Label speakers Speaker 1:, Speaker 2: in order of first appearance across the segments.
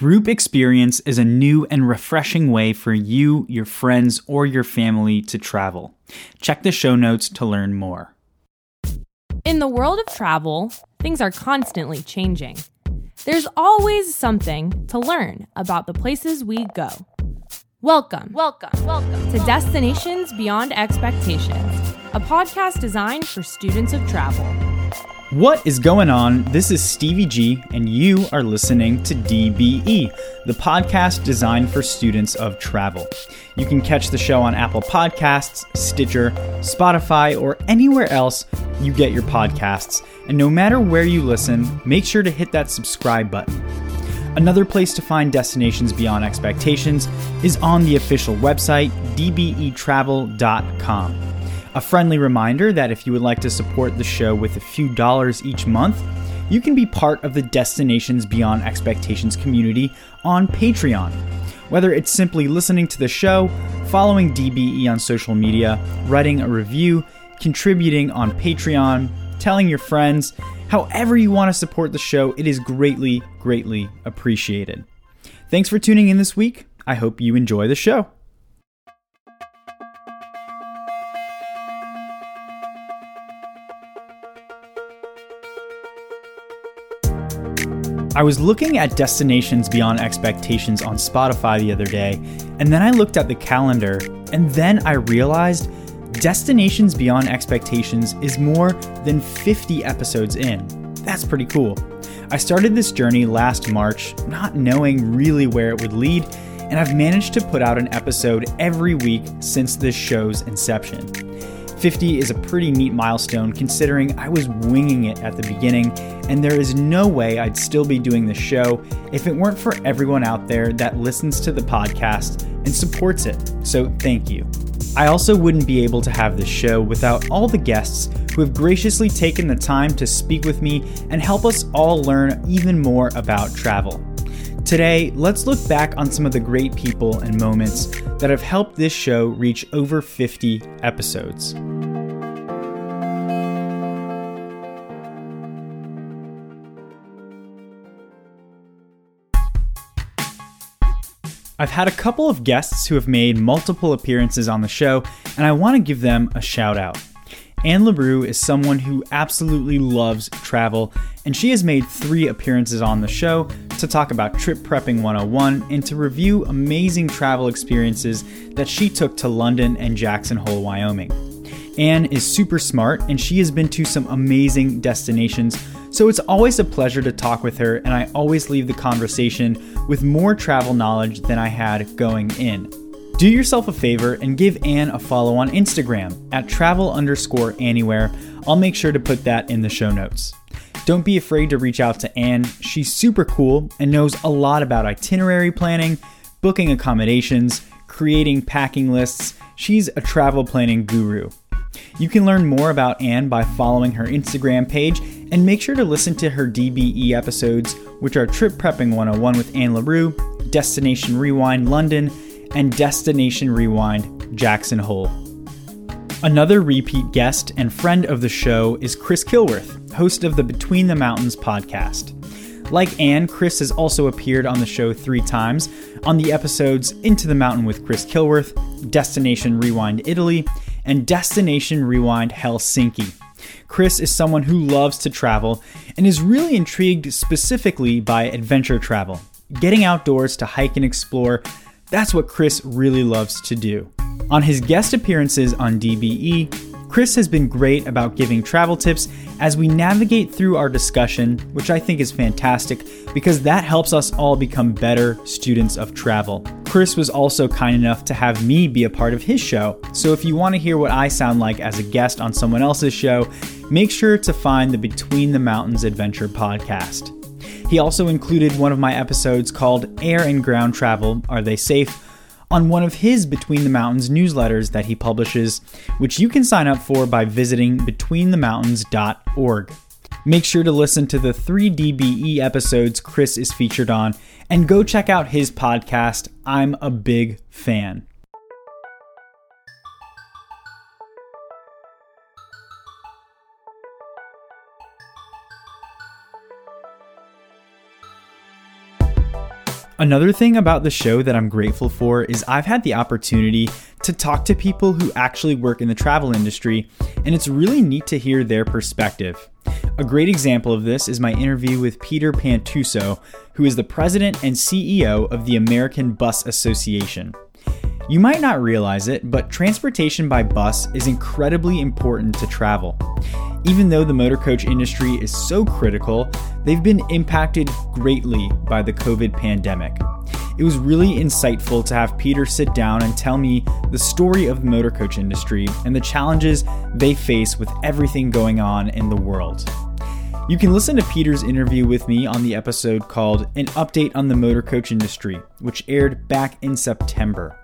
Speaker 1: Group experience is a new and refreshing way for you, your friends, or your family to travel. Check the show notes to learn more.
Speaker 2: In the world of travel, things are constantly changing. There's always something to learn about the places we go. Welcome, welcome, welcome to Destinations Beyond Expectations, a podcast designed for students of travel.
Speaker 1: What is going on? This is Stevie G, and you are listening to DBE, the podcast designed for students of travel. You can catch the show on Apple Podcasts, Stitcher, Spotify, or anywhere else you get your podcasts. And no matter where you listen, make sure to hit that subscribe button. Another place to find destinations beyond expectations is on the official website, dbetravel.com. A friendly reminder that if you would like to support the show with a few dollars each month, you can be part of the Destinations Beyond Expectations community on Patreon. Whether it's simply listening to the show, following DBE on social media, writing a review, contributing on Patreon, telling your friends, however you want to support the show, it is greatly, greatly appreciated. Thanks for tuning in this week. I hope you enjoy the show. I was looking at destinations beyond expectations on Spotify the other day, and then I looked at the calendar, and then I realized Destinations Beyond Expectations is more than 50 episodes in. That's pretty cool. I started this journey last March, not knowing really where it would lead, and I've managed to put out an episode every week since this show's inception. 50 is a pretty neat milestone considering I was winging it at the beginning, and there is no way I'd still be doing this show if it weren't for everyone out there that listens to the podcast and supports it. So thank you. I also wouldn't be able to have this show without all the guests who have graciously taken the time to speak with me and help us all learn even more about travel. Today, let's look back on some of the great people and moments that have helped this show reach over 50 episodes. I've had a couple of guests who have made multiple appearances on the show, and I want to give them a shout out. Anne LaRue is someone who absolutely loves travel, and she has made three appearances on the show to talk about Trip Prepping 101 and to review amazing travel experiences that she took to London and Jackson Hole, Wyoming. Anne is super smart, and she has been to some amazing destinations, so it's always a pleasure to talk with her, and I always leave the conversation with more travel knowledge than I had going in. Do yourself a favor and give Anne a follow on Instagram at travel underscore anywhere. I'll make sure to put that in the show notes. Don't be afraid to reach out to Anne. She's super cool and knows a lot about itinerary planning, booking accommodations, creating packing lists. She's a travel planning guru. You can learn more about Anne by following her Instagram page and make sure to listen to her DBE episodes, which are Trip Prepping 101 with Anne LaRue, Destination Rewind London, and Destination Rewind Jackson Hole. Another repeat guest and friend of the show is Chris Kilworth, host of the Between the Mountains podcast. Like Anne, Chris has also appeared on the show three times on the episodes Into the Mountain with Chris Kilworth, Destination Rewind Italy, and Destination Rewind Helsinki. Chris is someone who loves to travel and is really intrigued specifically by adventure travel. Getting outdoors to hike and explore that's what Chris really loves to do. On his guest appearances on DBE, Chris has been great about giving travel tips as we navigate through our discussion, which I think is fantastic because that helps us all become better students of travel. Chris was also kind enough to have me be a part of his show, so if you want to hear what I sound like as a guest on someone else's show, make sure to find the Between the Mountains Adventure podcast. He also included one of my episodes called Air and Ground Travel Are They Safe? on one of his Between the Mountains newsletters that he publishes, which you can sign up for by visiting betweenthemountains.org. Make sure to listen to the three DBE episodes Chris is featured on and go check out his podcast. I'm a big fan. Another thing about the show that I'm grateful for is I've had the opportunity to talk to people who actually work in the travel industry, and it's really neat to hear their perspective. A great example of this is my interview with Peter Pantuso, who is the president and CEO of the American Bus Association. You might not realize it, but transportation by bus is incredibly important to travel. Even though the motor coach industry is so critical, they've been impacted greatly by the COVID pandemic. It was really insightful to have Peter sit down and tell me the story of the motor coach industry and the challenges they face with everything going on in the world. You can listen to Peter's interview with me on the episode called An Update on the Motor Coach Industry, which aired back in September.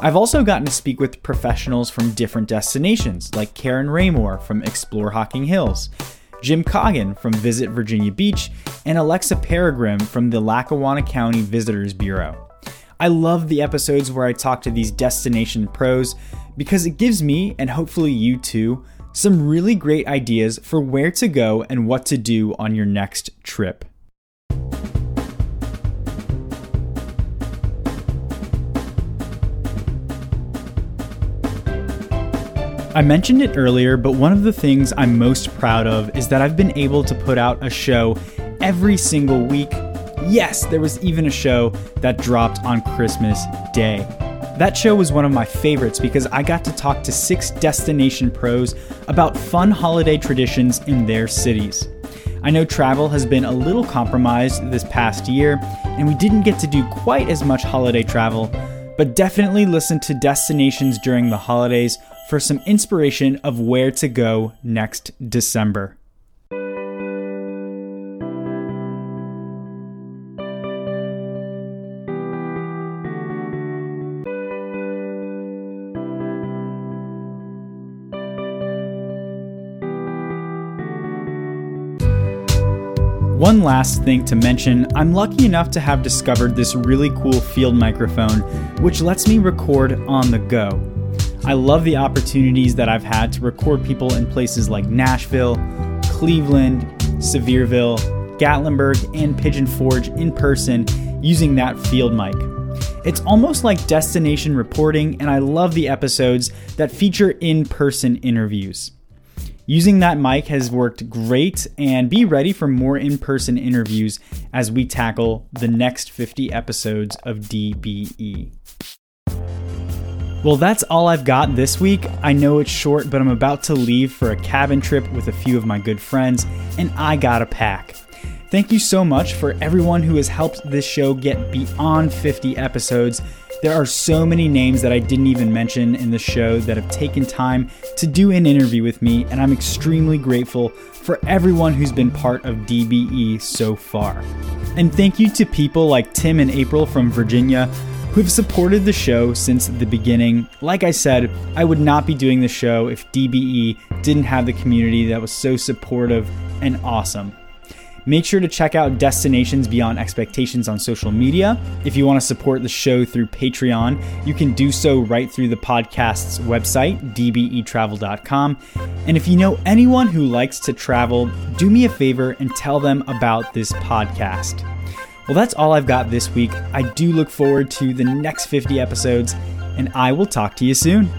Speaker 1: I've also gotten to speak with professionals from different destinations, like Karen Raymore from Explore Hocking Hills, Jim Coggin from Visit Virginia Beach, and Alexa Peregrim from the Lackawanna County Visitors Bureau. I love the episodes where I talk to these destination pros because it gives me, and hopefully you too, some really great ideas for where to go and what to do on your next trip. I mentioned it earlier, but one of the things I'm most proud of is that I've been able to put out a show every single week. Yes, there was even a show that dropped on Christmas Day. That show was one of my favorites because I got to talk to six destination pros about fun holiday traditions in their cities. I know travel has been a little compromised this past year, and we didn't get to do quite as much holiday travel, but definitely listen to destinations during the holidays for some inspiration of where to go next December. One last thing to mention I'm lucky enough to have discovered this really cool field microphone, which lets me record on the go. I love the opportunities that I've had to record people in places like Nashville, Cleveland, Sevierville, Gatlinburg, and Pigeon Forge in person using that field mic. It's almost like destination reporting, and I love the episodes that feature in person interviews. Using that mic has worked great, and be ready for more in person interviews as we tackle the next 50 episodes of DBE. Well, that's all I've got this week. I know it's short, but I'm about to leave for a cabin trip with a few of my good friends, and I gotta pack. Thank you so much for everyone who has helped this show get beyond 50 episodes. There are so many names that I didn't even mention in the show that have taken time to do an interview with me, and I'm extremely grateful for everyone who's been part of DBE so far. And thank you to people like Tim and April from Virginia who've supported the show since the beginning. Like I said, I would not be doing the show if DBE didn't have the community that was so supportive and awesome. Make sure to check out Destinations Beyond Expectations on social media. If you want to support the show through Patreon, you can do so right through the podcast's website, dbetravel.com. And if you know anyone who likes to travel, do me a favor and tell them about this podcast. Well, that's all I've got this week. I do look forward to the next 50 episodes, and I will talk to you soon.